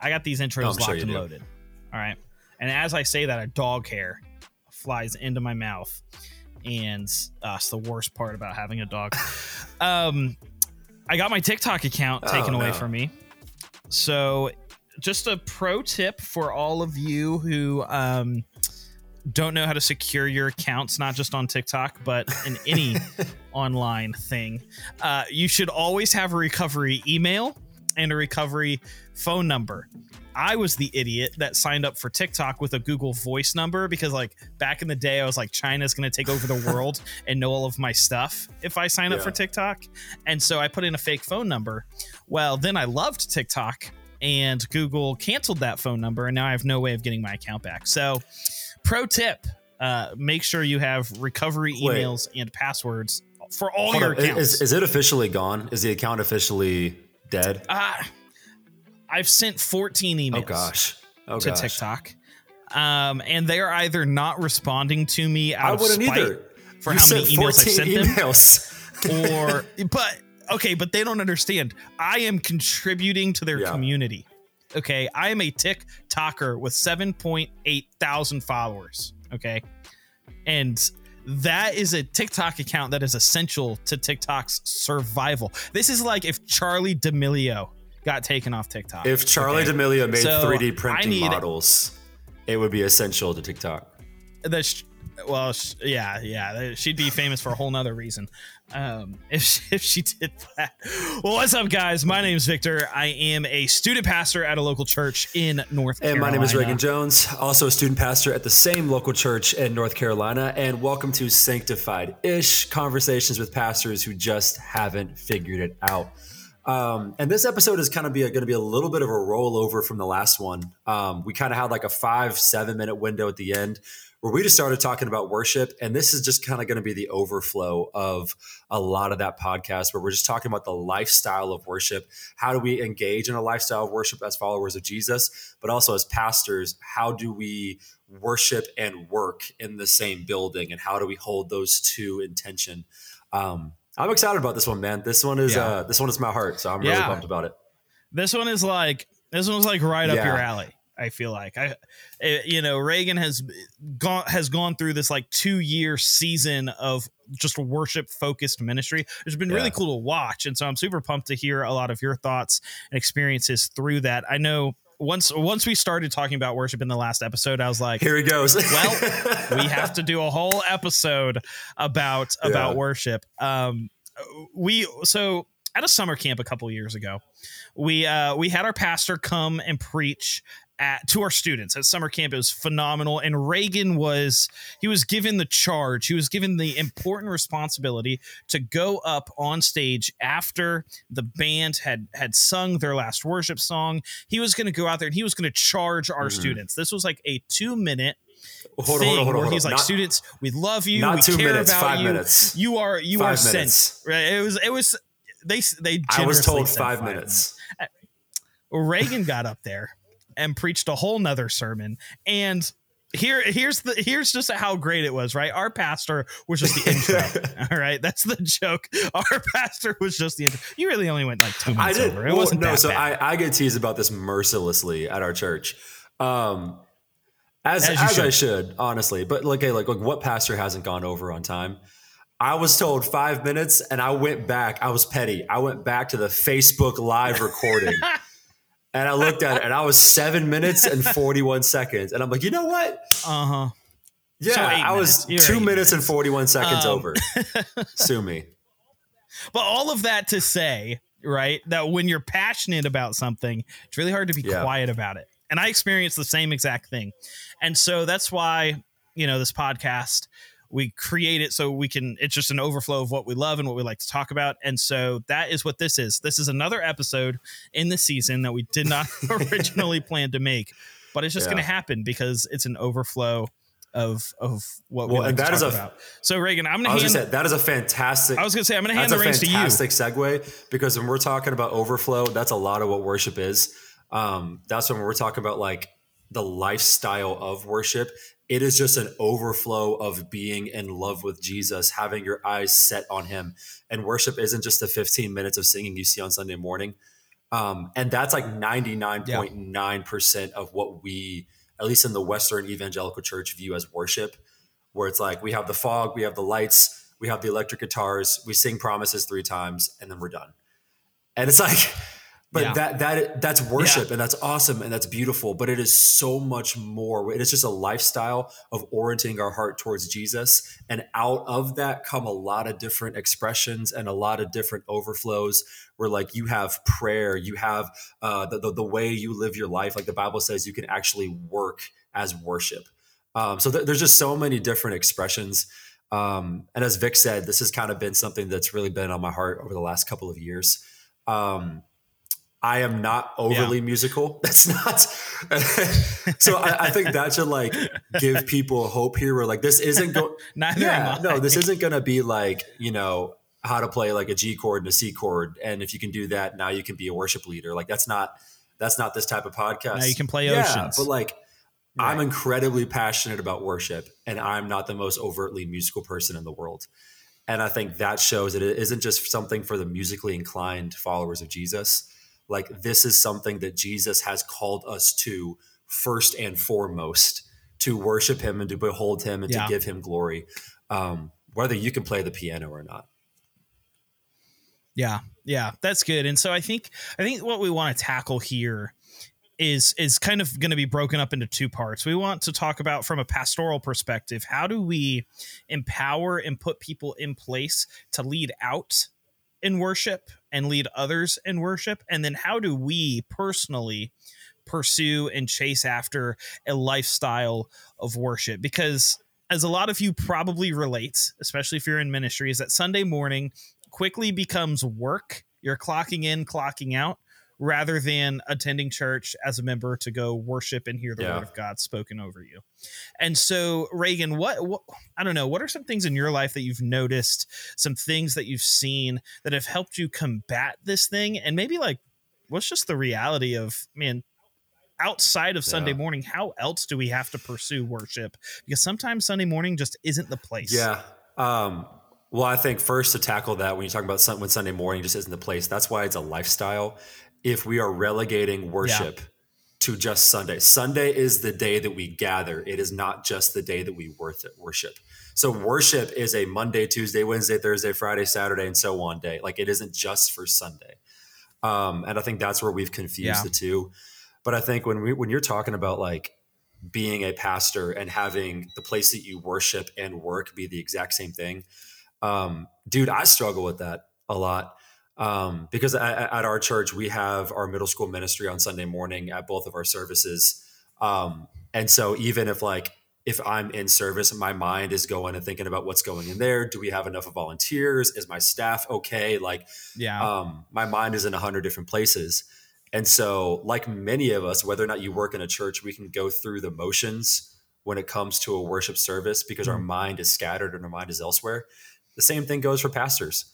uh, I got these intros Oh, I'm sure locked you and do. loaded. All right. And as I say that, a dog hair flies into my mouth, and uh, it's the worst part about having a dog. um, I got my TikTok account Oh, taken away no. from me. So, just a pro tip for all of you who um, don't know how to secure your accounts, not just on TikTok, but in any online thing. Uh, you should always have a recovery email and a recovery phone number. I was the idiot that signed up for TikTok with a Google Voice number because, like, back in the day, I was like, China's going to take over the world and know all of my stuff if I sign up for TikTok. And so I put in a fake phone number. Well, then I loved TikTok and Google canceled that phone number, and now I have no way of getting my account back. So, pro tip uh, make sure you have recovery Wait. emails and passwords for all Hold your on, accounts. Is, is it officially gone? Is the account officially dead? uh, I've sent 14 emails Oh gosh. Oh to gosh. TikTok. Um, and they are either not responding to me out I of wouldn't spite either. for You how many emails I 14 sent them, emails. or but okay, but they don't understand. I am contributing to their Yeah. community. Okay, I am a TikToker with 7.8 thousand followers. Okay, and that is a TikTok account that is essential to TikTok's survival. This is like if Charli D'Amelio got taken off TikTok. if Charli okay? D'Amelio made So, 3D printing need- models, it would be essential to TikTok. sh- well sh- yeah yeah she'd be famous for a whole nother reason um if she, if she did that well what's up guys my name is victor i am a student pastor at a local church in north Carolina And carolina my name is Reagan Jones, also a student pastor at the same local church in North Carolina. And welcome to Sanctified Ish Conversations with Pastors Who Just Haven't Figured It Out. Um, and this episode is kind of be going to be a little bit of a rollover from the last one. Um, we kind of had like a five, seven minute window at the end where we just started talking about worship. And this is just kind of going to be the overflow of a lot of that podcast where we're just talking about the lifestyle of worship. How do we engage in a lifestyle of worship as followers of Jesus? But also as pastors, how do we worship and work in the same building? And how do we hold those two in tension? Um, I'm excited about this one, man. This one is Yeah. uh, this one is my heart, so I'm really Yeah. pumped about it. this one is like this one one's like right up your alley i feel like. I eh, you know reagan has gone has gone through this like two year season of just worship focused ministry it's been really cool to watch. And so i'm super pumped to hear a lot of your thoughts and experiences through that. I know once once we started talking about worship in the last episode i was like Here he goes. well we have to do a whole episode about about worship. Um we so at a summer camp a couple years ago we uh we had our pastor come and preach at to our students at summer camp it was phenomenal and reagan was he was given the charge he was given the important responsibility to go up on stage after the band had had sung their last worship song he was going to go out there and he was going to charge our Mhm. students this was like a two minute hold on, hold on, hold on. where he's like, Not- students, we love you. not we two care minutes, about five you. minutes. You are you Five are minutes. sent. Right? It was it was they they. I was told said five minutes. Well, Reagan got up there and preached a whole nother sermon and. Here, here's the here's just how great it was, right? Our pastor was just the intro. all right, that's the joke. Our pastor was just the intro. You really only went like two I minutes did. over. It well, wasn't no, so bad. I, I get teased about this mercilessly at our church. Um, as As as, you I should, honestly. But like, hey, like, like, what pastor hasn't gone over on time? I was told five minutes, and I went back. I was petty. I went back to the Facebook Live recording, and I looked at it, and I was seven minutes and forty-one seconds, and I'm like, you know what? uh huh. Yeah, So I was minutes. Two eight minutes and forty-one seconds Um, over. Sue me. But all of that to say, right, that when you're passionate about something, it's really hard to be Yeah. quiet about it. And I experienced the same exact thing. And so that's why, you know, this podcast, we create it so we can, it's just an overflow of what we love and what we like to talk about. And so that is what this is. This is another episode in the season that we did not originally plan to make, but it's just Yeah. going to happen because it's an overflow of of what we like and talk is a- about. So Reagan, I'm going was to gonna hand say that is a fantastic. I was going to say I'm going to hand the reins to you. fantastic segue because when we're talking about overflow, that's a lot of what worship is. Um, that's when we're talking about like the lifestyle of worship. It is just an overflow of being in love with Jesus, having your eyes set on Him. And worship isn't just the 15 minutes of singing you see on Sunday morning. Um, and that's like 99.9% of what we, at least in the Western evangelical church, view as worship, where it's like we have the fog, we have the lights, we have the electric guitars, we sing promises three times, and then we're done. And it's like, but yeah. that that that's worship yeah. and that's awesome and that's beautiful but it is so much more. It is just a lifestyle of orienting our heart towards jesus and out of that come a lot of different expressions and a lot of different overflows where like you have prayer you have uh, the, the, the way you live your life. Like the bible says you can actually work as worship. Um, so th- there's just so many different expressions. Um, and as vic said this has kind of been something that's really been on my heart over the last couple of years. Um, I am not overly yeah. musical. That's not. so I, I, think that should like give people hope here. Where like this isn't going. yeah, no, this isn't going to be like you know how to play like a G chord and a C chord, and if you can do that, now you can be a worship leader. Like that's not that's not this type of podcast. Now you can play oceans. Yeah, but like right. I'm incredibly passionate about worship, and I'm not the most overtly musical person in the world. And I think that shows that it isn't just something for the musically inclined followers of Jesus like this is something that Jesus has called us to first and foremost to worship him and to behold him and yeah. to give him glory. Um, whether you can play the piano or not. Yeah. Yeah. That's good. And so i think i think what we want to tackle here is is kind of going to be broken up into two parts. We want to talk about from a pastoral perspective, how do we empower and put people in place to lead out in worship and lead others in worship? And then how do we personally pursue and chase after a lifestyle of worship? Because as a lot of you probably relate, especially if you're in ministry, is that Sunday morning quickly becomes work. You're clocking in, clocking out rather than attending church as a member to go worship and hear the yeah. word of God spoken over you. And so, Reagan, what, what, I don't know, what are some things in your life that you've noticed, some things that you've seen that have helped you combat this thing? And maybe like, what's just the reality of, man, outside of Sunday yeah. morning, how else do we have to pursue worship? Because sometimes Sunday morning just isn't the place. Yeah. Um, well, I think first to tackle that when you talk about when Sunday morning just isn't the place, that's why it's a lifestyle if we are relegating worship yeah. to just Sunday. Sunday is the day that we gather. It is not just the day that we worship. So worship is a Monday, Tuesday, Wednesday, Thursday, Friday, Saturday, and so on day. Like it isn't just for Sunday. Um, and I think that's where we've confused yeah. the two. But I think when we when you're talking about like being a pastor and having the place that you worship and work be the exact same thing, um, dude, I struggle with that a lot um, because at, at, our church we have our middle school ministry on Sunday morning at both of our services, um, and so even if like if I'm in service my mind is going and thinking about what's going in there, do we have enough of volunteers? Is my staff okay? Like, yeah, um, my mind is in a hundred different places. And so, like many of us, whether or not you work in a church, we can go through the motions when it comes to a worship service because mm-hmm. our mind is scattered and our mind is elsewhere. The same thing goes for pastors.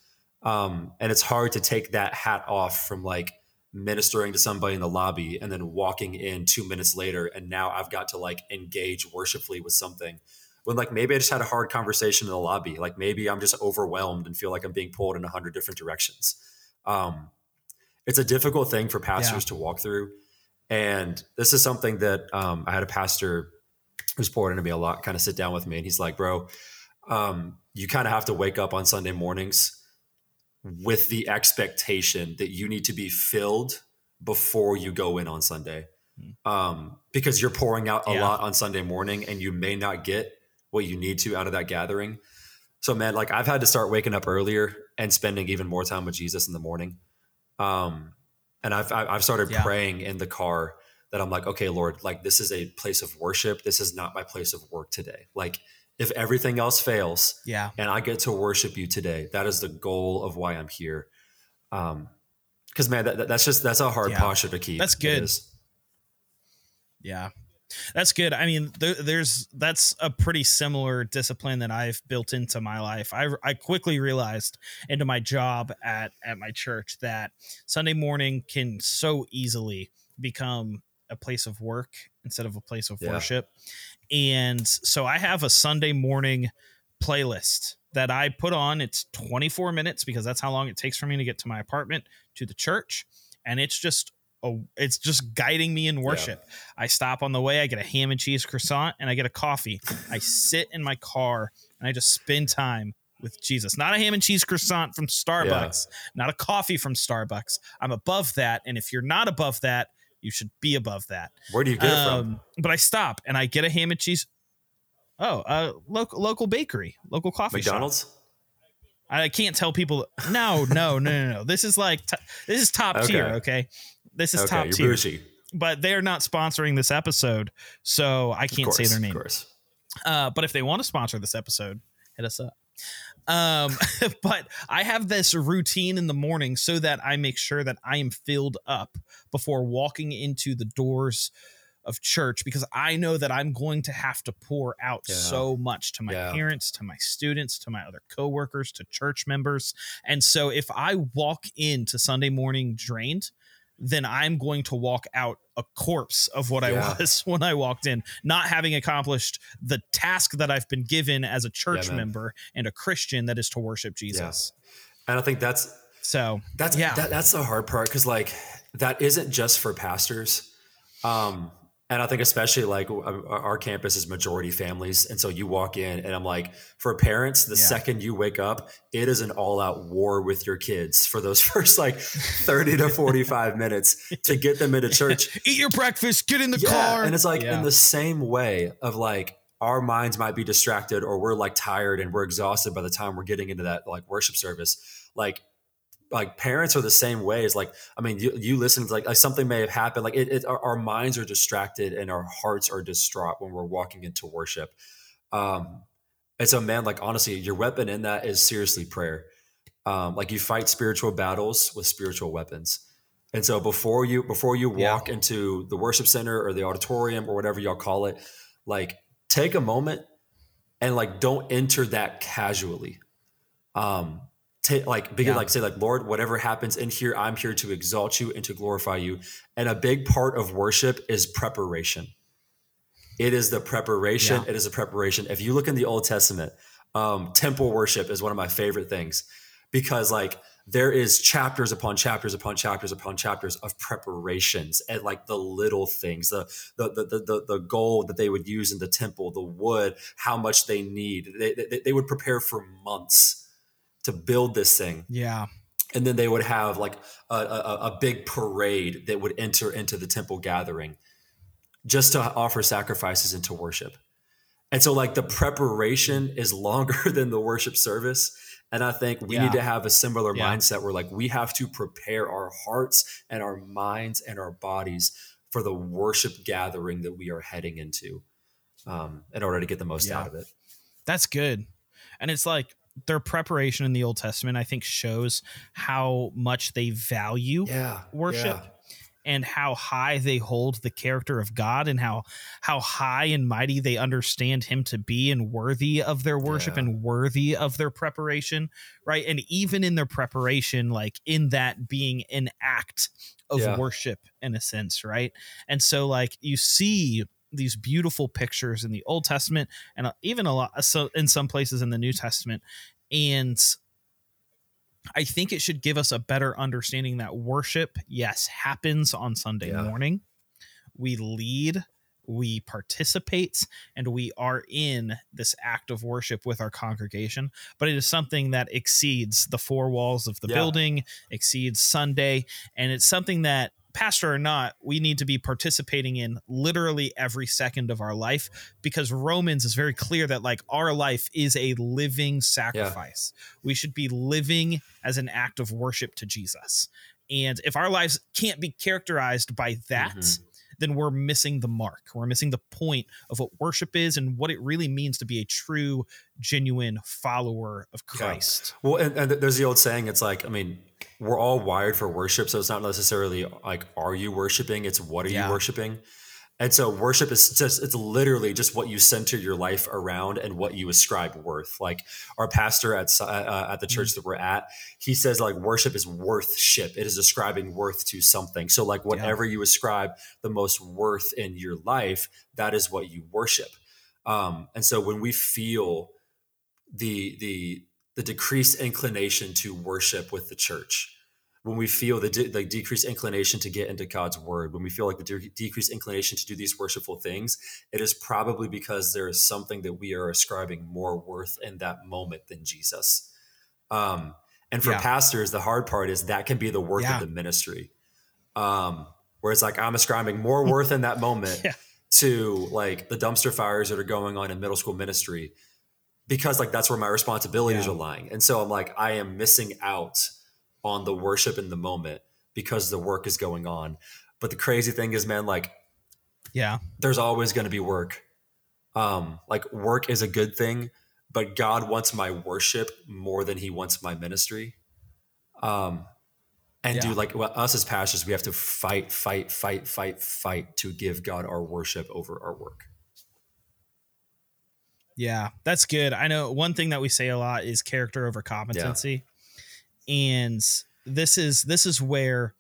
Um, and it's hard to take that hat off from like ministering to somebody in the lobby and then walking in two minutes later. And now I've got to like engage worshipfully with something when like maybe I just had a hard conversation in the lobby. Like maybe I'm just overwhelmed and feel like I'm being pulled in a hundred different directions. Um, it's a difficult thing for pastors yeah. to walk through. And this is something that um, I had a pastor who's poured into me a lot kind of sit down with me and he's like, bro, um, you kind of have to wake up on Sunday mornings with the expectation that you need to be filled before you go in on Sunday. Hmm. Um, because you're pouring out a yeah. lot on Sunday morning and you may not get what you need to out of that gathering. So, man, like I've had to start waking up earlier and spending even more time with Jesus in the morning. Um, and I've, I've started yeah. praying in the car that I'm like, okay, Lord, like this is a place of worship. This is not my place of work today. Like, if everything else fails yeah. and i get to worship you today that is the goal of why i'm here. Um because man that, that's just that's a hard yeah. posture to keep. That's good. yeah. That's good. I mean there, there's that's a pretty similar discipline that i've built into my life. I i quickly realized into my job at at my church that sunday morning can so easily become a place of work instead of a place of yeah. worship and so I have a Sunday morning playlist that I put on. It's 24 minutes because that's how long it takes for me to get to my apartment to the church. and it's just a, it's just guiding me in worship. Yeah. I stop on the way, I get a ham and cheese croissant, and I get a coffee. I sit in my car and I just spend time with Jesus. Not a ham and cheese croissant from Starbucks, yeah. not a coffee from Starbucks. I'm above that, and if you're not above that, you should be above that. Where do you get um, it from? Um, but I stop and I get a ham and cheese. Oh, uh, local local bakery, local coffee McDonald's. Shop. I can't tell people. No, no, no, no, no. This is like t- this is top okay. tier. Okay, this is okay, top tier. Bougie. But they are not sponsoring this episode, so I can't course, say their name. Of course. Uh, but if they want to sponsor this episode, hit us up. Um, but I have this routine in the morning so that I make sure that I am filled up before walking into the doors of church because I know that I'm going to have to pour out yeah. so much to my yeah. parents, to my students, to my other coworkers, to church members. And so if I walk into Sunday morning drained, then I'm going to walk out a corpse of what yeah. I was when I walked in, not having accomplished the task that I've been given as a church yeah, member and a Christian that is to worship Jesus. Yeah. And I think that's so that's yeah. That, that's the hard part because like that isn't just for pastors. Um, and I think especially like uh, our campus is majority families, and so you walk in, and I'm like, for parents, the yeah. second you wake up, it is an all-out war with your kids for those first like 30 to 45 minutes to get them into church. Eat your breakfast, get in the yeah. car, and it's like yeah. in the same way of like our minds might be distracted, or we're like tired and we're exhausted by the time we're getting into that like worship service. Like like parents are the same way. As like i mean you, you listen to like, like something may have happened like it, it our, our, minds are distracted and our hearts are distraught when we're walking into worship. Um and so man like honestly your weapon in that is seriously prayer. Um like you fight spiritual battles with spiritual weapons. And so before you before you walk yeah. into the worship center or the auditorium or whatever y'all call it like take a moment and like don't enter that casually. Um take like begin yeah. like say like lord whatever happens in here i'm here to exalt you and to glorify you. And a big part of worship is preparation. It is the preparation. Yeah. it is a preparation. If you look in the old testament um, temple worship is one of my favorite things because like there is chapters upon chapters upon chapters upon chapters of preparations and like the little things the the the the, the gold that they would use in the temple the wood how much they need. They, they, they would prepare for months to build this thing. Yeah. And then they would have like a, a, a big parade that would enter into the temple gathering just to offer sacrifices and to worship. And so, like, the preparation is longer than the worship service. And I think we yeah. need to have a similar yeah. mindset where, like, we have to prepare our hearts and our minds and our bodies for the worship gathering that we are heading into um, in order to get the most yeah. out of it. That's good. And it's like, their preparation in the Old Testament, I think, shows how much they value yeah, worship. Yeah. And how high they hold the character of God, and how how high and mighty they understand Him to be, and worthy of their worship, yeah. and worthy of their preparation, right? And even in their preparation, like in that being an act of worship, in a sense, right? And so, like you see these beautiful pictures in the Old Testament and uh, even a lot so in some places in the New Testament and I think it should give us a better understanding that worship yes happens on Sunday yeah. morning we lead we participate and we are in this act of worship with our congregation but it is something that exceeds the four walls of the yeah. building exceeds sunday and it's something that pastor or not, we need to be participating in literally every second of our life because Romans is very clear that like our life is a living sacrifice. Yeah. We should be living as an act of worship to Jesus. And if our lives can't be characterized by that, mm-hmm. Then we're missing the mark. We're missing the point of what worship is and what it really means to be a true, genuine follower of Christ. Yeah. Well, and, and there's the old saying, it's like, I mean, we're all wired for worship. So it's not necessarily like, are you worshiping? It's what are yeah. you worshiping? And so worship is just, it's literally just what you center your life around and what you ascribe worth. Like our pastor at, uh, uh, at the church mm-hmm. that we're at, he says like worship is worthship. It is ascribing worth to something. So like whatever yeah. you ascribe the most worth in your life, that is what you worship. Um, and so when we feel the, the, the decreased inclination to worship with the church when we feel the de- like decreased inclination to get into God's word, when we feel like the de- decreased inclination to do these worshipful things, it is probably because there is something that we are ascribing more worth in that moment than Jesus. Um, and for Yeah. pastors, the hard part is that can be the work Yeah. of the ministry. Um, where it's like I'm ascribing more worth in that moment Yeah. to like the dumpster fires that are going on in middle school ministry because like that's where my responsibilities are lying. And so I'm like, I am missing out on the worship in the moment because the work is going on. But the crazy thing is, man, like Yeah. there's always going to be work. Um, like work is a good thing, but God wants my worship more than He wants my ministry. Um, and Yeah. dude, like well, us as pastors, we have to fight, fight, fight, fight, fight to give God our worship over our work. Yeah, that's good. I know one thing that we say a lot is character over competency. And this is this is where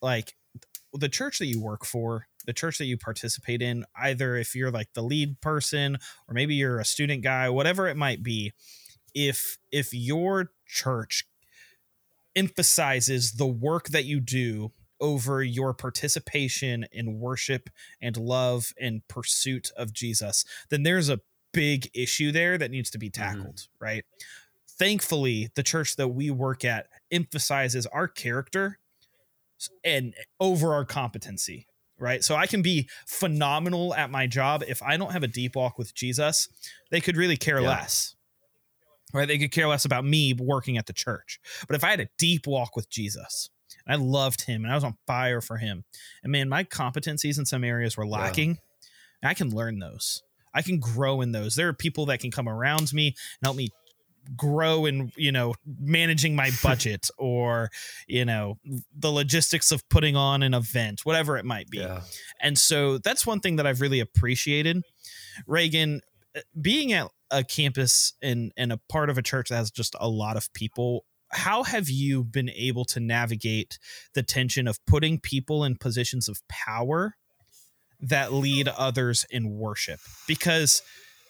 like the church that you work for, the church that you participate in, either if you're like the lead person or maybe you're a student guy, whatever it might be, if if your church emphasizes the work that you do over your participation in worship and love and pursuit of Jesus, then there's a big issue there that needs to be mm-hmm. tackled, right? Thankfully, the church that we work at emphasizes our character and over our competency, right? So I can be phenomenal at my job if I don't have a deep walk with Jesus, they could really care Yeah. less. Right? They could care less about me working at the church. But if I had a deep walk with Jesus, and I loved him and I was on fire for him, and man, my competencies in some areas were lacking, and I can learn those. I can grow in those. There are people that can come around me and help me grow in, you know, managing my budget or, you know, the logistics of putting on an event, whatever it might be. Yeah. And so that's one thing that I've really appreciated. Reagan, uh, being at a campus and, and a part of a church that has just a lot of people, how have you been able to navigate the tension of putting people in positions of power that lead others in worship? Because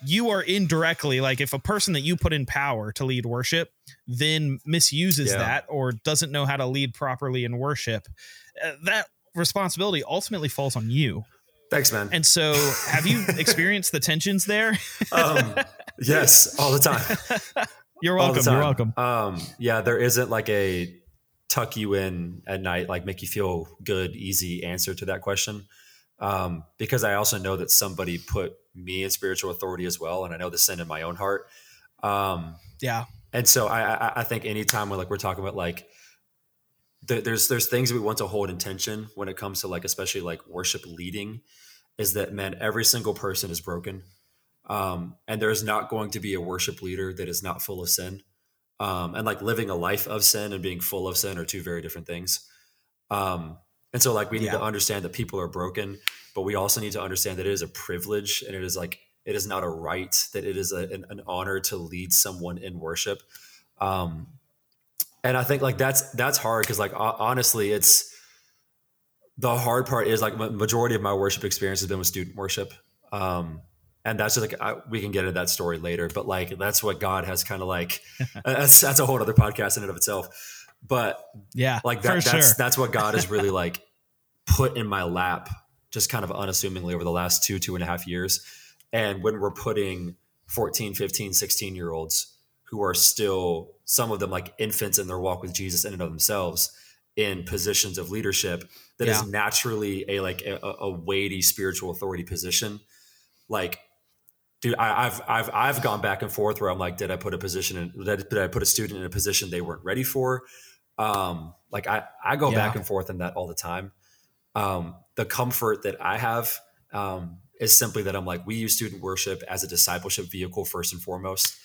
you are indirectly like if a person that you put in power to lead worship then misuses Yeah. that or doesn't know how to lead properly in worship uh, that responsibility ultimately falls on you Thanks, man. and so have you experienced the tensions there um, yes, all the time. you're welcome you're welcome Um, yeah, there isn't like a tuck you in at night, like make you feel good, easy answer to that question. Um, because I also know that somebody put me and spiritual authority as well, and I know the sin in my own heart. Um, yeah and so I, I, I think anytime we're like we're talking about like there, there's there's things we want to hold intention when it comes to like especially like worship leading, is that man every single person is broken, um, and there's not going to be a worship leader that is not full of sin, um, and like living a life of sin and being full of sin are two very different things. Um, and so like we need Yeah. to understand that people are broken, but we also need to understand that it is a privilege and it is like it is not a right that it is a, an, an honor to lead someone in worship. Um, and I think like that's that's hard because like ho- honestly, it's the hard part is like ma- majority of my worship experience has been with student worship. Um, and that's just like I, we can get into that story later, but like that's what God has kind of like that's that's a whole other podcast in and of itself. But yeah like that, that's sure that's what God has really like put in my lap, just kind of unassumingly over the last two two and a half years. And when we're putting 14, 15, 16 year olds who are still some of them like infants in their walk with Jesus in and of themselves in positions of leadership that is Yeah. naturally a like a, a weighty spiritual authority position, like dude, I, I've I've I've gone back and forth where I'm like, did I put a position in did I, did I put a student in a position they weren't ready for? Um, like I I go Yeah. back and forth in that all the time. Um, the comfort that I have um, is simply that I'm like, we use student worship as a discipleship vehicle first and foremost.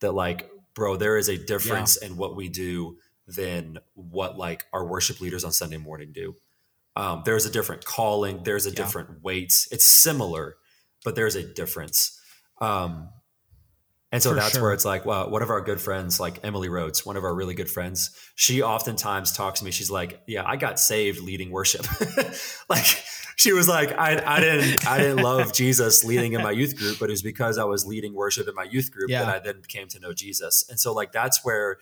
That like, bro, there is a difference in what we do than what like our worship leaders on Sunday morning do. Um, there's a different calling. There's a Yeah. different weight. It's similar, but there's a difference. Um, and so For that's sure. where it's like, well, one of our good friends, like Emily Rhodes, one of our really good friends, she oftentimes talks to me. She's like, "Yeah, I got saved leading worship." like she was like, I, "I didn't, I didn't love Jesus leading in my youth group, but it was because I was leading worship in my youth group Yeah. that I then came to know Jesus." And so, like, that's where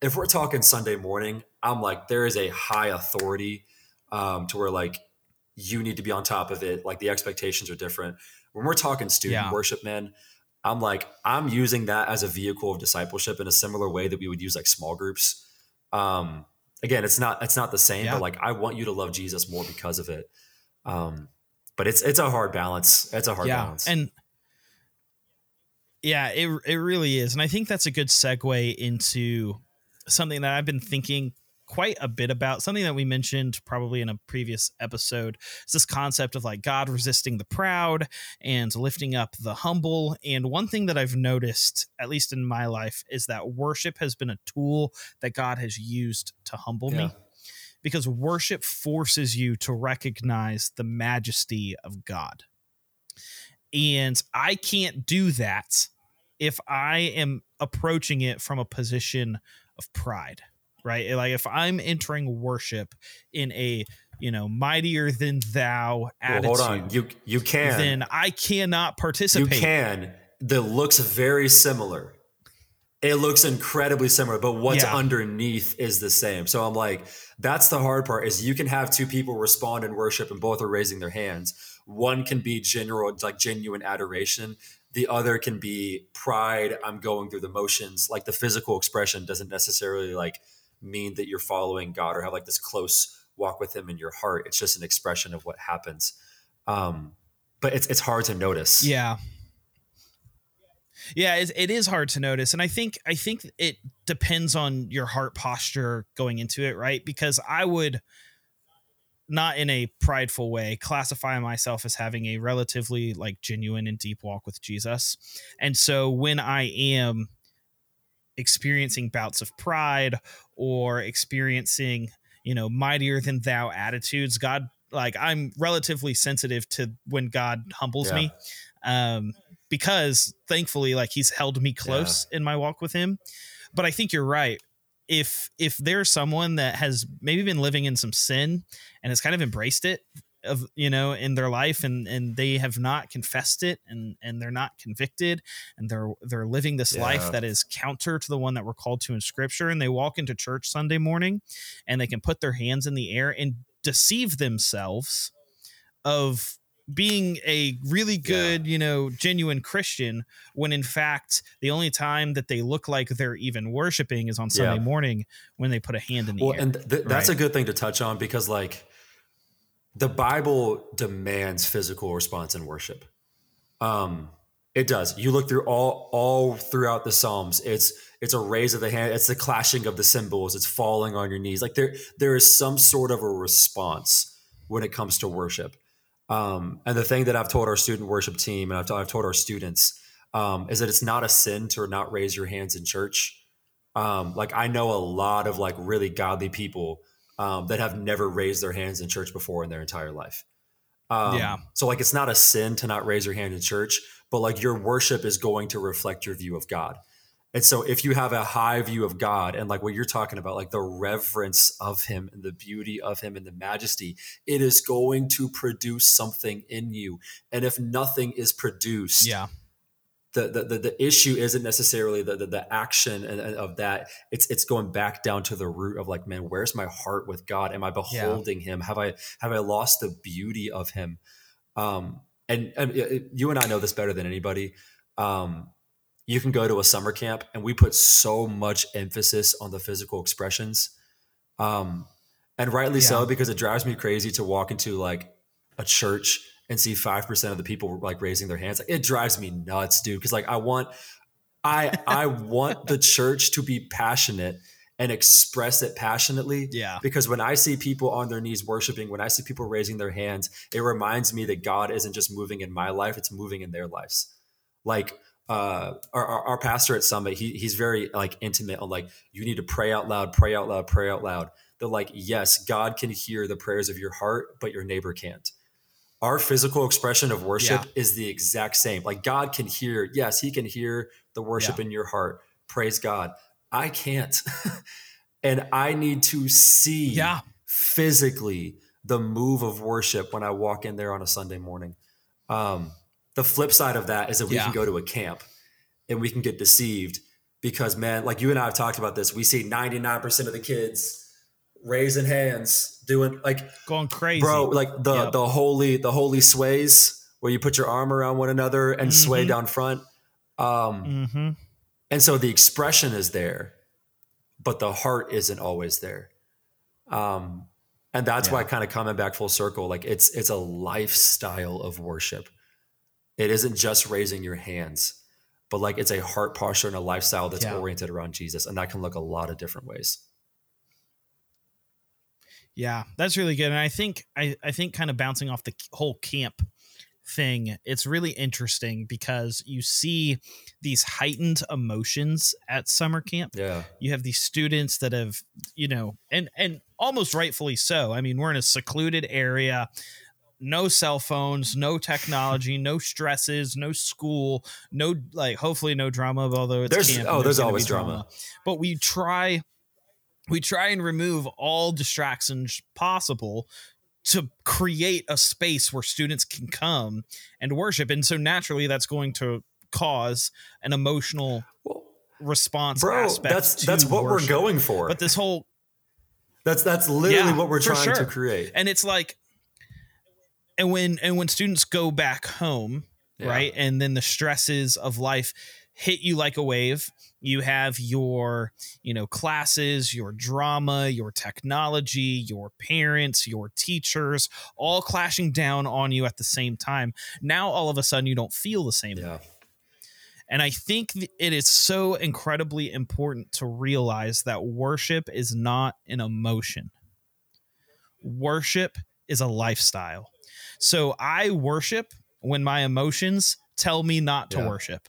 if we're talking Sunday morning, I'm like, there is a high authority um, to where like you need to be on top of it. Like the expectations are different. When we're talking student Yeah. worship, man, I'm like, I'm using that as a vehicle of discipleship in a similar way that we would use like small groups. Um, again, it's not it's not the same, Yeah. but like I want you to love Jesus more because of it. Um, but it's it's a hard balance. It's a hard yeah, balance. and yeah, it it really is, and I think that's a good segue into something that I've been thinking quite a bit about. Something that we mentioned probably in a previous episode. It's this concept of like God resisting the proud and lifting up the humble. And one thing that I've noticed, at least in my life, is that worship has been a tool that God has used to humble Yeah. me because worship forces you to recognize the majesty of God. And I can't do that if I am approaching it from a position of pride, right? Like if I'm entering worship in a, you know, mightier than thou Well, attitude, hold on. You you can then I cannot participate. you can. That looks very similar. It looks incredibly similar, but what's Yeah. underneath is the same. So I'm like, that's the hard part is you can have two people respond in worship and both are raising their hands. One can be general, like genuine adoration. The other can be pride. I'm going through the motions. Like the physical expression doesn't necessarily like mean that you're following God or have like this close walk with Him in your heart. It's just an expression of what happens. Um, but it's it's hard to notice. Yeah. Yeah, it, it is hard to notice, and I think I think it depends on your heart posture going into it, right? Because I would not in a prideful way classify myself as having a relatively like genuine and deep walk with Jesus. And so when I am experiencing bouts of pride or experiencing, you know, mightier than thou attitudes, God like I'm relatively sensitive to when God humbles Yeah. me. Um because thankfully like he's held me close in my walk with him. But I think you're right. If if there's someone that has maybe been living in some sin and has kind of embraced it of you know in their life and and they have not confessed it and and they're not convicted and they're they're living this life that is counter to the one that we're called to in scripture and they walk into church Sunday morning and they can put their hands in the air and deceive themselves of being a really good, you know, genuine Christian when in fact the only time that they look like they're even worshiping is on Sunday Yeah. morning when they put a hand in the Well, air. and th- that's Right. a good thing to touch on because, like, the Bible demands physical response in worship. Um, it does. You look through all all throughout the Psalms. It's it's a raise of the hand. It's the clashing of the cymbals. It's falling on your knees. Like there there is some sort of a response when it comes to worship. Um, and the thing that I've told our student worship team and I've, I've told our students um, is that it's not a sin to not raise your hands in church. Um, like I know a lot of like really godly people um, that have never raised their hands in church before in their entire life. Um, Yeah. So like it's not a sin to not raise your hand in church, but like your worship is going to reflect your view of God. And so if you have a high view of God and like what you're talking about, like the reverence of him and the beauty of him and the majesty, it is going to produce something in you. And if nothing is produced, yeah. The, the, the, the issue isn't necessarily the, the, the action and, and of that. It's, it's going back down to the root of like, man, where's my heart with God? Am I beholding him? Have I, have I lost the beauty of him? Um, and, and you and I know this better than anybody. Um, you can go to a summer camp and we put so much emphasis on the physical expressions. Um, and rightly Yeah. so, because it drives me crazy to walk into like a church and see 5% of the people like raising their hands. Like, it drives me nuts, dude. Cause like I want, I, I want the church to be passionate and express it passionately Yeah. because when I see people on their knees worshiping, when I see people raising their hands, it reminds me that God isn't just moving in my life; it's moving in their lives. Like uh, our, our, our pastor at Summit, he, he's very like intimate on like you need to pray out loud, pray out loud, pray out loud. That like yes, God can hear the prayers of your heart, but your neighbor can't. Our physical expression of worship is the exact same. Like God can hear, yes, He can hear the worship Yeah. in your heart. Praise God. I can't. and I need to see Yeah. physically the move of worship when I walk in there on a Sunday morning. Um, the flip side of that is that we Yeah. can go to a camp and we can get deceived because man, like you and I have talked about this, we see 99% of the kids raising hands, doing like going crazy, bro. Like the yep. the holy the holy sways where you put your arm around one another and mm-hmm. sway down front. Um, mm-hmm. And so the expression is there, but the heart isn't always there. Um, and that's yeah. why kind of coming back full circle, like it's it's a lifestyle of worship. It isn't just raising your hands, but like it's a heart posture and a lifestyle that's yeah. oriented around Jesus, and that can look a lot of different ways. Yeah, that's really good. And I think I, I think kind of bouncing off the whole camp thing, it's really interesting because you see these heightened emotions at summer camp. Yeah. You have these students that have, you know, and and almost rightfully so. I mean, we're in a secluded area no cell phones, no technology, no stresses, no school, no like hopefully no drama. Although it's there's camp, oh, there's, there's always drama. drama. But we try we try and remove all distractions possible to create a space where students can come and worship and so naturally that's going to cause an emotional well, response bro that's that's what worship. we're going for but this whole that's that's literally yeah, what we're trying sure. to create and it's like and when and when students go back home yeah. right and then the stresses of life hit you like a wave. You have your you know classes your drama your technology your parents your teachers all clashing down on you at the same time. Now all of a sudden you don't feel the same. Yeah. way and i think it is so incredibly important to realize that worship is not an emotion. Worship is a lifestyle. So i worship when my emotions tell me not to yeah. worship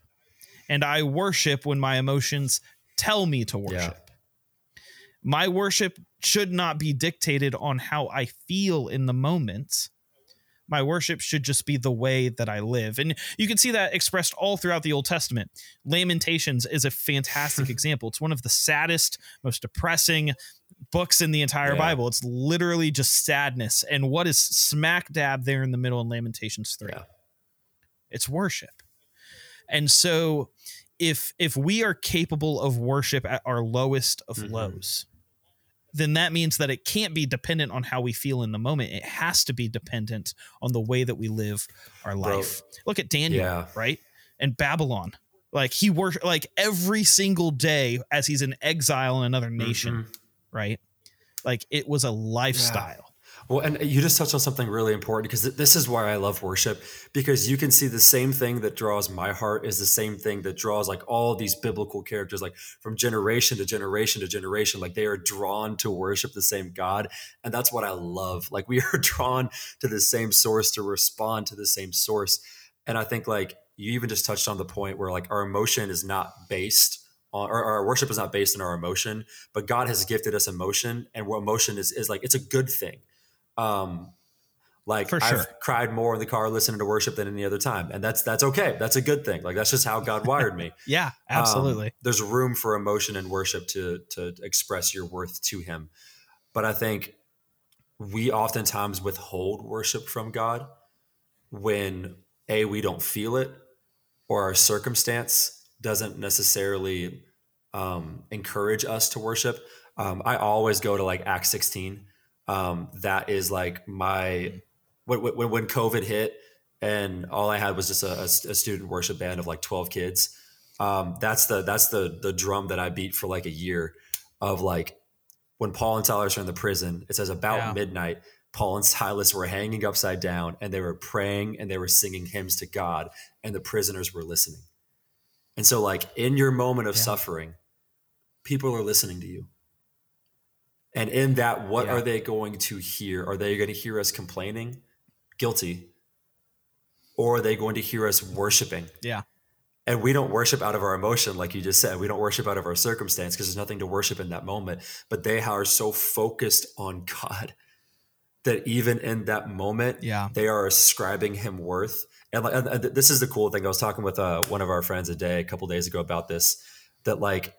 and I worship when my emotions tell me to worship. Yeah. My worship should not be dictated on how I feel in the moment. My worship should just be the way that I live. And you can see that expressed all throughout the Old Testament. Lamentations is a fantastic example. It's one of the saddest, most depressing books in the entire yeah. Bible. It's literally just sadness. And what is smack dab there in the middle in Lamentations 3? Yeah. It's worship. And so if if we are capable of worship at our lowest of mm-hmm. lows, then that means that it can't be dependent on how we feel in the moment. It has to be dependent on the way that we live our life. Bro, Look at Daniel, yeah. right? And Babylon. Like he worked like every single day as he's in exile in another nation, mm-hmm. right? Like it was a lifestyle. Well, and uh, you just touched on something really important because this is why I love worship because you can see the same thing that draws my heart is the same thing that draws like all these biblical characters, like from generation to generation to generation. Like they are drawn to worship the same God. And that's what I love. Like we are drawn to the same source to respond to the same source. And I think like you even just touched on the point where like our emotion is not based on, or our worship is not based on our emotion, but God has gifted us emotion. And what emotion is, is like, it's a good thing um, like sure. I've cried more in the car listening to worship than any other time, and that's that's okay. That's a good thing. Like that's just how God wired me. yeah, absolutely. Um, there's room for emotion and worship to to express your worth to Him, but I think we oftentimes withhold worship from God when a we don't feel it or our circumstance doesn't necessarily um, encourage us to worship. Um, I always go to like Acts 16 um, that is like my when, when, when COVID hit and all I had was just a, a, a student worship band of like 12 kids. Um, that's the, that's the, the drum that I beat for like a year of like when Paul and Silas are in the prison, it says about yeah. midnight, Paul and Silas were hanging upside down and they were praying and they were singing hymns to God and the prisoners were listening. And so like in your moment of yeah. suffering, people are listening to you. And in that, what yeah. are they going to hear? Are they going to hear us complaining, guilty? Or are they going to hear us worshiping? Yeah. And we don't worship out of our emotion, like you just said. We don't worship out of our circumstance because there's nothing to worship in that moment. But they are so focused on God that even in that moment, yeah. they are ascribing Him worth. And, like, and this is the cool thing. I was talking with uh, one of our friends a day, a couple days ago, about this. That like,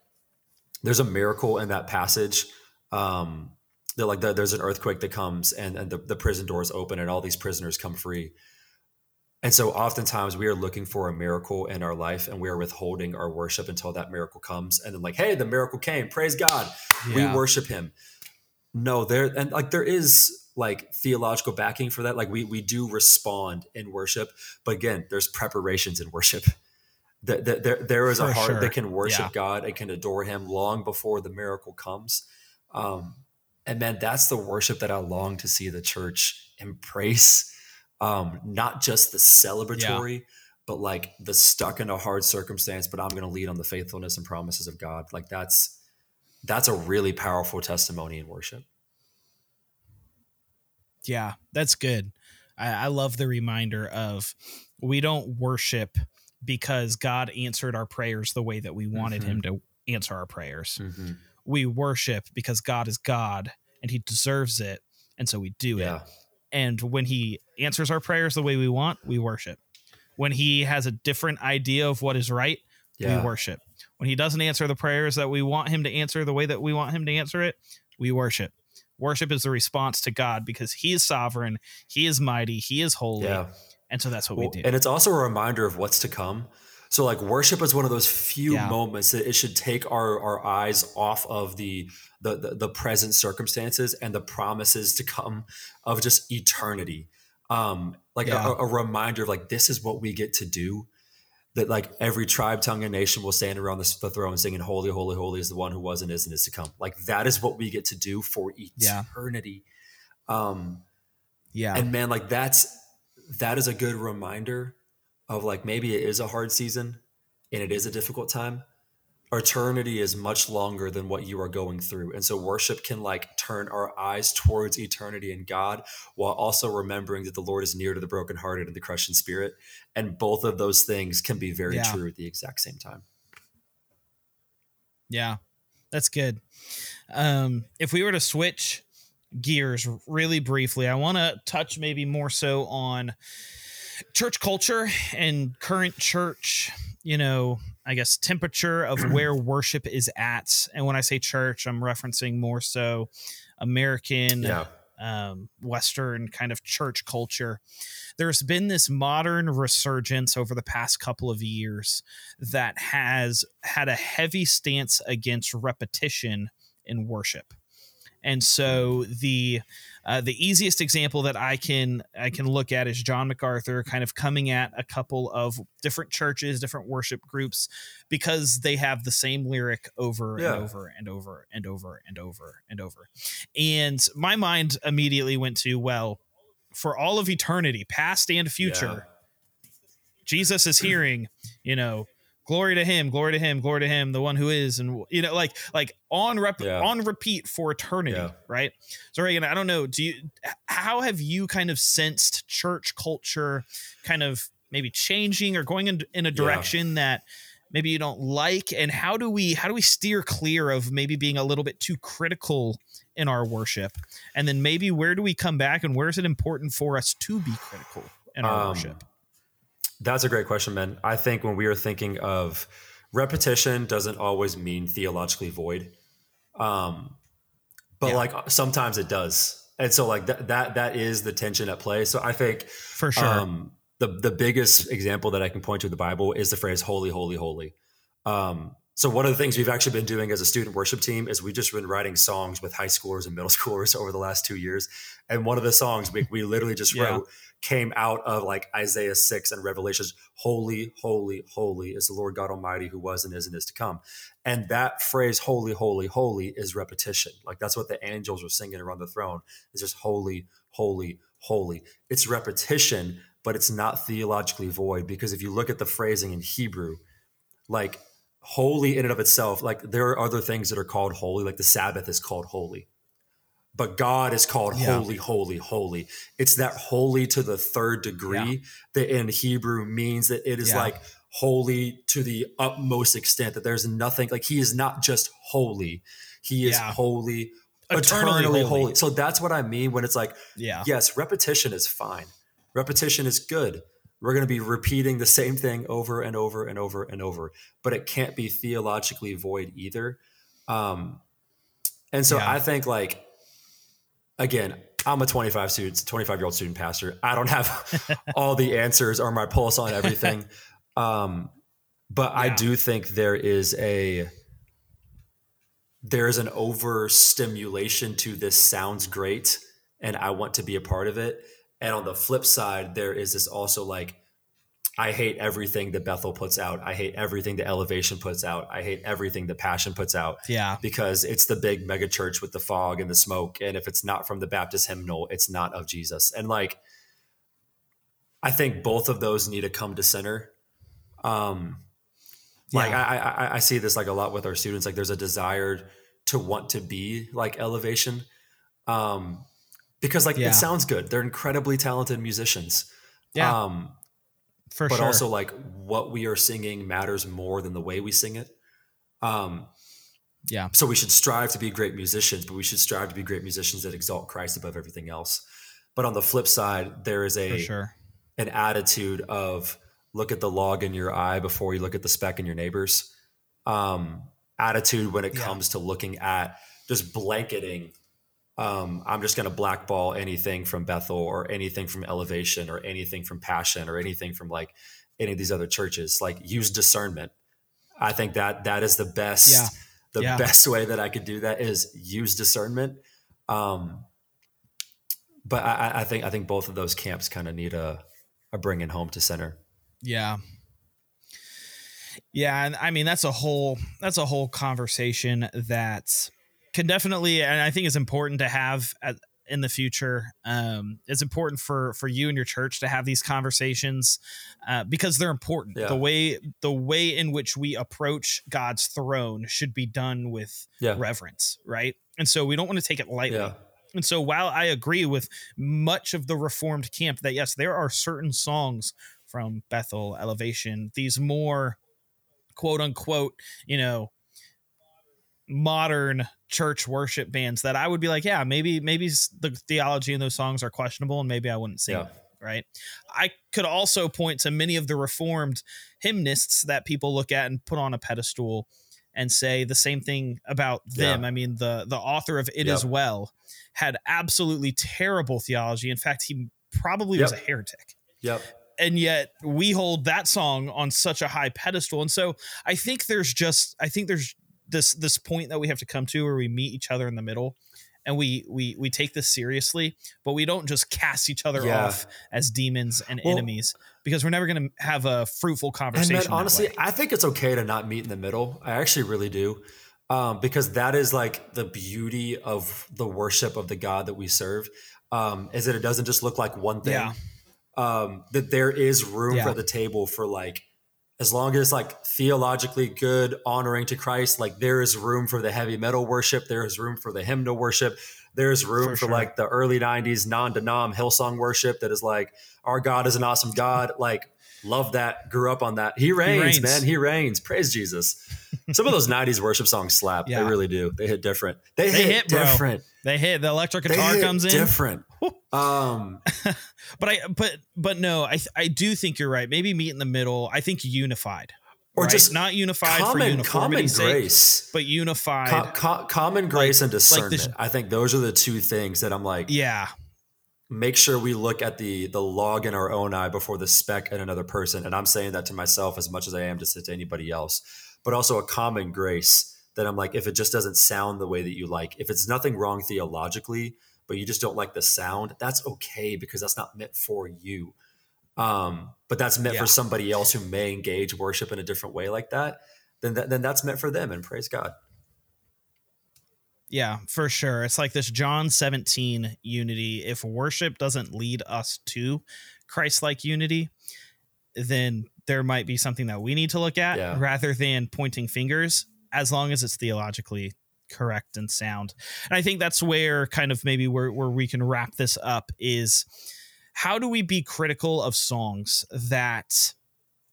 there's a miracle in that passage um, they're like the, there's an earthquake that comes and, and the, the prison doors open and all these prisoners come free And so oftentimes we are looking for a miracle in our life and we are withholding our worship until that miracle comes. And then like, hey, the miracle came. Praise God. Yeah. We worship him. No, there and like there is like theological backing for that. Like we we do respond in worship, but again, there's preparations in worship. There, there, there is a heart sure. that can worship yeah. God and can adore Him long before the miracle comes. Um, and man, that's the worship that I long to see the church embrace. Um, not just the celebratory, yeah. but like the stuck in a hard circumstance, but I'm going to lead on the faithfulness and promises of God. Like that's that's a really powerful testimony in worship. Yeah, that's good. I, I love the reminder of we don't worship because God answered our prayers the way that we wanted mm-hmm. Him to answer our prayers. Mm-hmm. We worship because God is God and He deserves it, and so we do yeah. it. And when He answers our prayers the way we want, we worship. When He has a different idea of what is right, yeah. we worship. When He doesn't answer the prayers that we want Him to answer the way that we want Him to answer it, we worship. Worship is the response to God because He is sovereign, He is mighty, He is holy. Yeah. And so that's what well, we do. And it's also a reminder of what's to come. So like worship is one of those few yeah. moments that it should take our, our eyes off of the, the, the the present circumstances and the promises to come of just eternity. Um, like yeah. a, a reminder of like this is what we get to do that like every tribe, tongue, and nation will stand around the, the, throne singing, "Holy, holy, holy is the one who was and is and is to come." Like that is what we get to do for eternity. Yeah. Um, yeah, and man, like that's that is a good reminder of like maybe it is a hard season and it is a difficult time. Eternity is much longer than what you are going through. And so worship can like turn our eyes towards eternity and God while also remembering that the Lord is near to the brokenhearted and the crushed in spirit. And both of those things can be very yeah. true at the exact same time. Yeah, that's good. Um, if we were to switch gears really briefly, I want to touch maybe more so on church culture and current church, you know, I guess temperature of where worship is at. And when I say church, I'm referencing more so American, yeah. um, Western kind of church culture. There's been this modern resurgence over the past couple of years that has had a heavy stance against repetition in worship. And so the uh, the easiest example that I can I can look at is John MacArthur kind of coming at a couple of different churches, different worship groups, because they have the same lyric over yeah. and over and over and over and over and over. And my mind immediately went to well, for all of eternity, past and future, yeah. Jesus is hearing, you know, glory to him glory to him glory to him the one who is and you know like like on rep yeah. on repeat for eternity yeah. right so reagan i don't know do you how have you kind of sensed church culture kind of maybe changing or going in, in a direction yeah. that maybe you don't like and how do we how do we steer clear of maybe being a little bit too critical in our worship and then maybe where do we come back and where is it important for us to be critical in our um, worship that's a great question, man. I think when we are thinking of repetition doesn't always mean theologically void. Um, but yeah. like sometimes it does. And so like that, that, that is the tension at play. So I think for sure. Um, the, the biggest example that I can point to in the Bible is the phrase holy, holy, holy. Um, so one of the things we've actually been doing as a student worship team is we've just been writing songs with high schoolers and middle schoolers over the last two years. And one of the songs we, we literally just yeah. wrote came out of like Isaiah 6 and Revelations. Holy, holy, holy is the Lord God Almighty who was and is and is to come. And that phrase, holy, holy, holy, is repetition. Like that's what the angels are singing around the throne. It's just holy, holy, holy. It's repetition, but it's not theologically void because if you look at the phrasing in Hebrew, like holy in and of itself, like there are other things that are called holy, like the Sabbath is called holy but God is called yeah. holy, holy, holy. It's that holy to the third degree yeah. that in Hebrew means that it is yeah. like holy to the utmost extent, that there's nothing like he is not just holy, he is holy, eternally, eternally holy. holy. So that's what I mean when it's like, yeah. yes, repetition is fine. Repetition is good. We're going to be repeating the same thing over and over and over and over, but it can't be theologically void either. Um, and so I think like again, I'm a 25 student, 25 year old student pastor. I don't have all the answers or my pulse on everything. Um, but yeah. I do think there is a there is an overstimulation to this sounds great and I want to be a part of it. And on the flip side, there is this also like I hate everything that Bethel puts out. I hate everything that Elevation puts out. I hate everything that Passion puts out. Yeah. Because it's the big mega church with the fog and the smoke. And if it's not from the Baptist hymnal, it's not of Jesus. And like, I think both of those need to come to center. Um, like yeah. I, I, I see this like a lot with our students. Like there's a desire to want to be like Elevation, um, because like yeah. it sounds good. They're incredibly talented musicians. Yeah. Um, for but sure. also like what we are singing matters more than the way we sing it. Um, yeah. So we should strive to be great musicians, but we should strive to be great musicians that exalt Christ above everything else. But on the flip side, there is a sure. an attitude of look at the log in your eye before you look at the speck in your neighbor's um, attitude when it yeah. comes to looking at just blanketing um, I'm just going to blackball anything from Bethel or anything from Elevation or anything from Passion or anything from like any of these other churches. Like use discernment. I think that that is the best. Yeah. The yeah. best way that I could do that is use discernment. Um, but I, I think I think both of those camps kind of need a a bringing home to center. Yeah, yeah, and I mean that's a whole that's a whole conversation that can definitely, and I think it's important to have at, in the future. Um, it's important for for you and your church to have these conversations uh, because they're important. Yeah. The way the way in which we approach God's throne should be done with yeah. reverence, right? And so we don't want to take it lightly. Yeah. And so while I agree with much of the reformed camp that yes, there are certain songs from Bethel Elevation, these more quote unquote, you know, modern church worship bands that I would be like, yeah, maybe maybe the theology in those songs are questionable and maybe I wouldn't sing yeah. it, right? I could also point to many of the reformed hymnists that people look at and put on a pedestal and say the same thing about them. Yeah. I mean, the the author of It yep. Is Well had absolutely terrible theology. In fact, he probably yep. was a heretic. Yep. And yet we hold that song on such a high pedestal. And so I think there's just I think there's this this point that we have to come to where we meet each other in the middle and we we we take this seriously but we don't just cast each other yeah. off as demons and well, enemies because we're never going to have a fruitful conversation and man, honestly i think it's okay to not meet in the middle i actually really do um, because that is like the beauty of the worship of the god that we serve um, is that it doesn't just look like one thing yeah. um, that there is room yeah. for the table for like as long as like theologically good, honoring to Christ, like there is room for the heavy metal worship, there is room for the hymnal worship, there's room for, for sure. like the early 90s non-denom Hillsong worship that is like our God is an awesome God. Like love that, grew up on that. He reigns, he reigns. man. He reigns. Praise Jesus. Some of those 90s worship songs slap. Yeah. They really do. They hit different. They, they hit, hit different. They hit. The electric guitar comes in. Different. um but I but but no, I I do think you're right. Maybe meet in the middle. I think unified. Or right? just not unified common, for common grace, sake, but unified. Co- co- common grace like, and discernment. Like I think those are the two things that I'm like. Yeah. Make sure we look at the the log in our own eye before the speck in another person, and I'm saying that to myself as much as I am to say to anybody else. But also a common grace that I'm like, if it just doesn't sound the way that you like, if it's nothing wrong theologically, but you just don't like the sound, that's okay because that's not meant for you. Um, but that's meant yeah. for somebody else who may engage worship in a different way like that. Then, that, then that's meant for them, and praise God. Yeah, for sure. It's like this John 17 unity. If worship doesn't lead us to Christ like unity, then there might be something that we need to look at yeah. rather than pointing fingers, as long as it's theologically correct and sound. And I think that's where kind of maybe where, where we can wrap this up is how do we be critical of songs that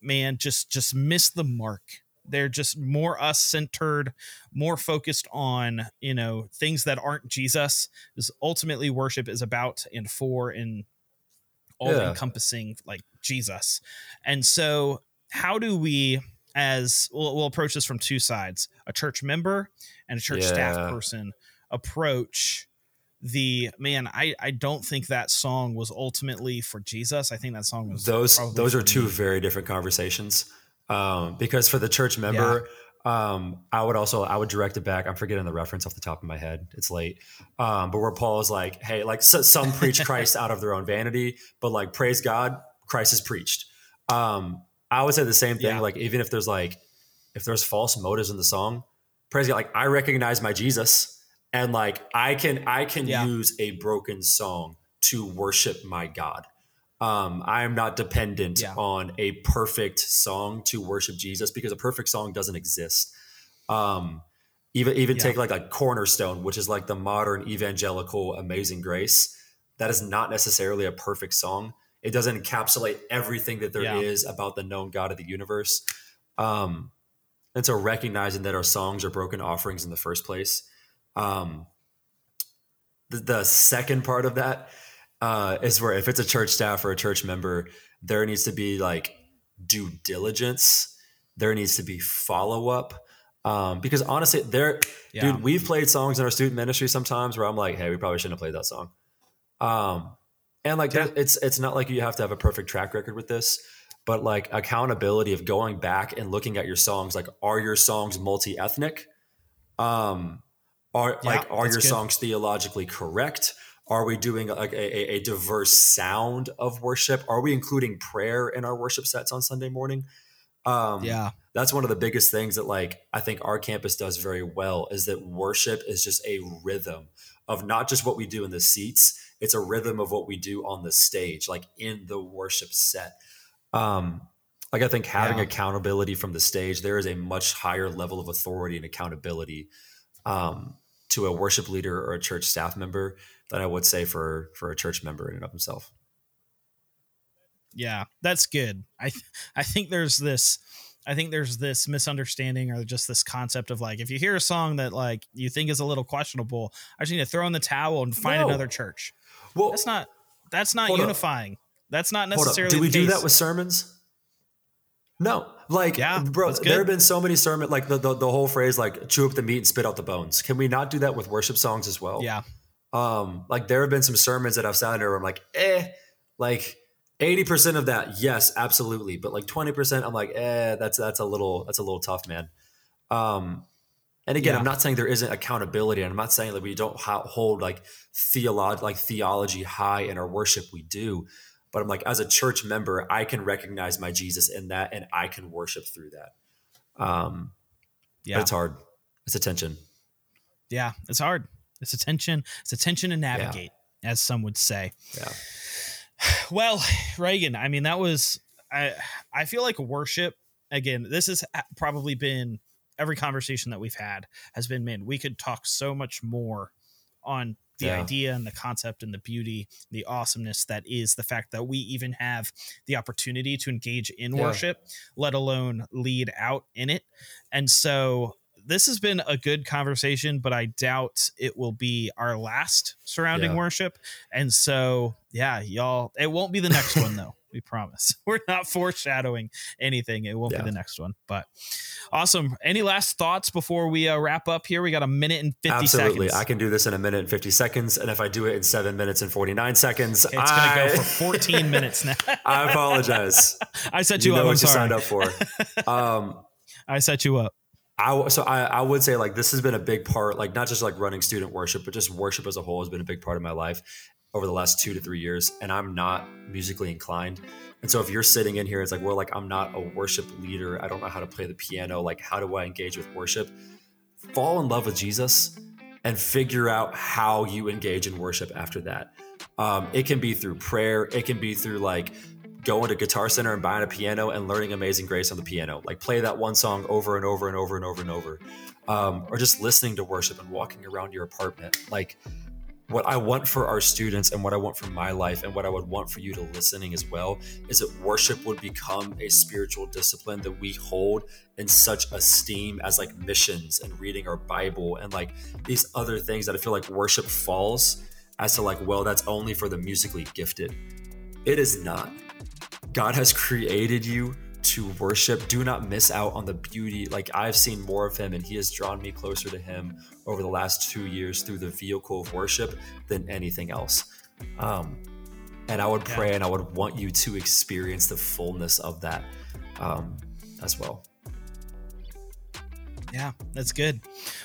man just just miss the mark they're just more us centered more focused on you know things that aren't jesus because ultimately worship is about and for and all yeah. encompassing like jesus and so how do we as we'll, we'll, approach this from two sides a church member and a church yeah. staff person approach the man I I don't think that song was ultimately for Jesus. I think that song was those those are two me. very different conversations. Um, because for the church member, yeah. um, I would also I would direct it back. I'm forgetting the reference off the top of my head. It's late, um, but where Paul is like, hey, like so, some preach Christ out of their own vanity, but like praise God, Christ is preached. Um, I would say the same thing. Yeah. Like even if there's like if there's false motives in the song, praise God. Like I recognize my Jesus, and like I can I can yeah. use a broken song to worship my God. Um, I am not dependent yeah. on a perfect song to worship Jesus because a perfect song doesn't exist. Um, even even take like a cornerstone, which is like the modern evangelical Amazing Grace. That is not necessarily a perfect song. It doesn't encapsulate everything that there yeah. is about the known God of the universe. Um, and so recognizing that our songs are broken offerings in the first place. Um, the, the second part of that uh, is where if it's a church staff or a church member, there needs to be like due diligence. There needs to be follow up. Um, because honestly, there, yeah. dude, we've played songs in our student ministry sometimes where I'm like, hey, we probably shouldn't have played that song. Um, and like, yeah. it's it's not like you have to have a perfect track record with this, but like accountability of going back and looking at your songs. Like, are your songs multi ethnic? Um, are yeah, like are your good. songs theologically correct? Are we doing like a, a, diverse sound of worship? Are we including prayer in our worship sets on Sunday morning? Um, yeah, that's one of the biggest things that like I think our campus does very well is that worship is just a rhythm of not just what we do in the seats. It's a rhythm of what we do on the stage, like in the worship set. Um, like I think having yeah. accountability from the stage, there is a much higher level of authority and accountability um, to a worship leader or a church staff member than I would say for for a church member in and of himself. Yeah, that's good. I I think there's this I think there's this misunderstanding or just this concept of like if you hear a song that like you think is a little questionable, I just need to throw in the towel and find no. another church. Well, that's not that's not unifying. Up. That's not necessarily. Do we do that with sermons? No, like, yeah, bro, there have been so many sermon, like the, the, the whole phrase, like chew up the meat and spit out the bones. Can we not do that with worship songs as well? Yeah. Um, like there have been some sermons that I've sat there where I'm like, eh, like 80% of that, yes, absolutely. But like 20%, I'm like, eh, that's, that's a little, that's a little tough, man. Um, and again, yeah. I'm not saying there isn't accountability, and I'm not saying that we don't hold like theology, like theology high in our worship. We do, but I'm like, as a church member, I can recognize my Jesus in that and I can worship through that. Um, yeah, it's hard. It's attention. Yeah, it's hard. It's attention. It's attention to navigate, yeah. as some would say. Yeah. Well, Reagan, I mean, that was, I, I feel like worship, again, this has probably been every conversation that we've had has been, man, we could talk so much more on the yeah. idea and the concept and the beauty, the awesomeness that is the fact that we even have the opportunity to engage in yeah. worship, let alone lead out in it. And so this has been a good conversation, but I doubt it will be our last surrounding yeah. worship. And so, yeah, y'all, it won't be the next one though. We promise. We're not foreshadowing anything. It won't be the next one. But awesome. Any last thoughts before we uh, wrap up here? We got a minute and 50 Absolutely. seconds. I can do this in a minute and 50 seconds. And if I do it in seven minutes and 49 seconds, it's I... going to go for 14 minutes now. I apologize. I set you, you up. Know what you signed up for. Um, I set you up. I so I, I would say like this has been a big part, like not just like running student worship, but just worship as a whole has been a big part of my life over the last two to three years. And I'm not musically inclined. And so if you're sitting in here, it's like, well, like I'm not a worship leader. I don't know how to play the piano. Like, how do I engage with worship? Fall in love with Jesus and figure out how you engage in worship after that. Um, it can be through prayer. It can be through like going to Guitar Center and buying a piano and learning Amazing Grace on the piano. Like play that one song over and over and over and over and over. Um, or just listening to worship and walking around your apartment. Like what I want for our students and what I want for my life and what I would want for you to listening as well is that worship would become a spiritual discipline that we hold in such esteem as like missions and reading our Bible and like these other things that I feel like worship falls as to like, well, that's only for the musically gifted. It is not. God has created you to worship, do not miss out on the beauty. Like I've seen more of him, and he has drawn me closer to him over the last two years through the vehicle of worship than anything else. Um, and I would pray yeah. and I would want you to experience the fullness of that um, as well. Yeah, that's good.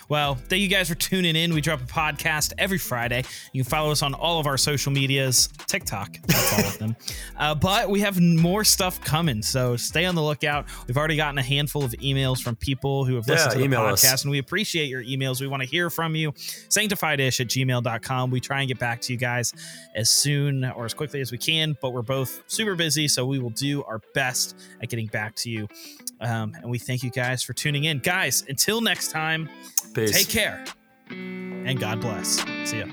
Well, thank you guys for tuning in. We drop a podcast every Friday. You can follow us on all of our social medias, TikTok, that's all of them. Uh, but we have more stuff coming, so stay on the lookout. We've already gotten a handful of emails from people who have listened yeah, to the podcast, us. and we appreciate your emails. We want to hear from you. Sanctifiedish at gmail.com. We try and get back to you guys as soon or as quickly as we can, but we're both super busy, so we will do our best at getting back to you. Um, and we thank you guys for tuning in. Guys, until next time, Peace. take care and God bless. See ya.